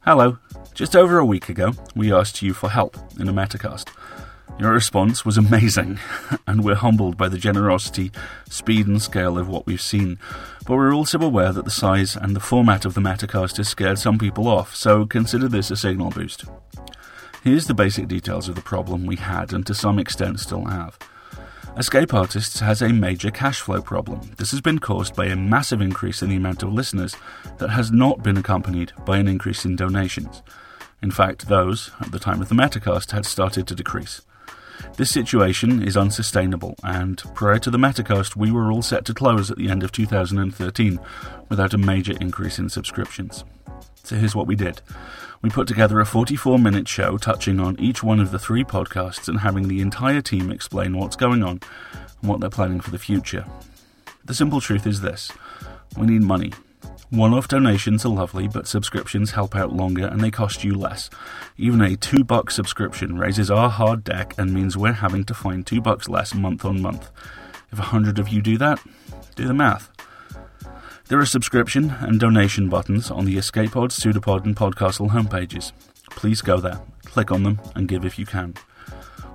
Hello. Just over a week ago, we asked you for help in a Metacast. Your response was amazing, and we're humbled by the generosity, speed, and scale of what we've seen. But we're also aware that the size and the format of the Metacast has scared some people off, so consider this a signal boost. Here's the basic details of the problem we had and to some extent still have. Escape Artists has a major cash flow problem. This has been caused by a massive increase in the amount of listeners that has not been accompanied by an increase in donations. In fact, those, at the time of the Metacast, had started to decrease. This situation is unsustainable, and prior to the Metacast, we were all set to close at the end of 2013 without a major increase in subscriptions. So here's what we did. We put together a 44 minute show touching on each one of the three podcasts and having the entire team explain what's going on and what they're planning for the future. The simple truth is this we need money. One off donations are lovely, but subscriptions help out longer and they cost you less. Even a two buck subscription raises our hard deck and means we're having to find two bucks less month on month. If a hundred of you do that, do the math. There are subscription and donation buttons on the Escape EscapePod, Pseudopod, and Podcastle homepages. Please go there, click on them, and give if you can.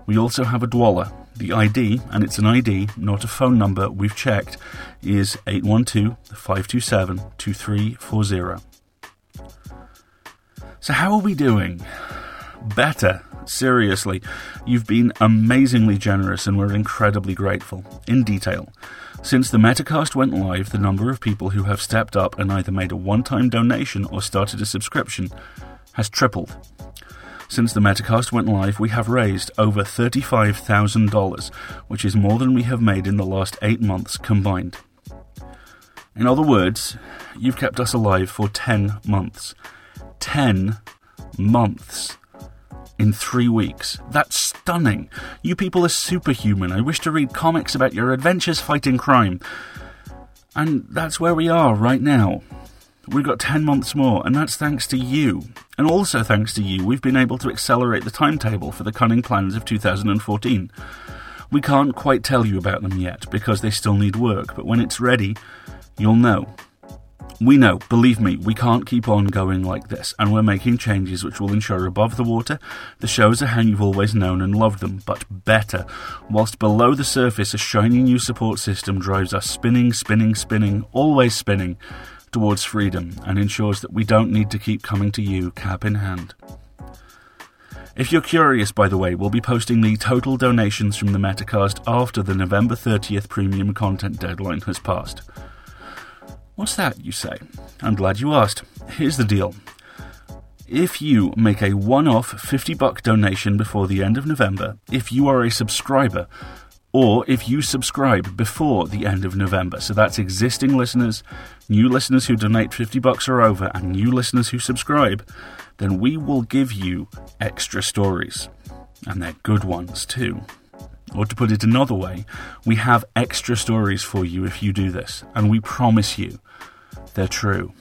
We also have a Dwolla. The ID, and it's an ID, not a phone number, we've checked, is 812 527 2340. So, how are we doing? Better. Seriously. You've been amazingly generous and we're incredibly grateful. In detail. Since the Metacast went live, the number of people who have stepped up and either made a one time donation or started a subscription has tripled. Since the Metacast went live, we have raised over $35,000, which is more than we have made in the last eight months combined. In other words, you've kept us alive for 10 months. 10 months in three weeks. That's stunning. You people are superhuman. I wish to read comics about your adventures fighting crime. And that's where we are right now. We've got 10 months more, and that's thanks to you. And also thanks to you, we've been able to accelerate the timetable for the cunning plans of 2014. We can't quite tell you about them yet because they still need work, but when it's ready, you'll know. We know, believe me, we can't keep on going like this, and we're making changes which will ensure above the water the shows are how you've always known and loved them, but better, whilst below the surface a shiny new support system drives us spinning, spinning, spinning, always spinning towards freedom and ensures that we don't need to keep coming to you cap in hand. If you're curious, by the way, we'll be posting the total donations from the Metacast after the November 30th premium content deadline has passed. What's that, you say? I'm glad you asked. Here's the deal. If you make a one off 50 buck donation before the end of November, if you are a subscriber, or if you subscribe before the end of November, so that's existing listeners, new listeners who donate 50 bucks or over, and new listeners who subscribe, then we will give you extra stories. And they're good ones too. Or to put it another way, we have extra stories for you if you do this, and we promise you they're true.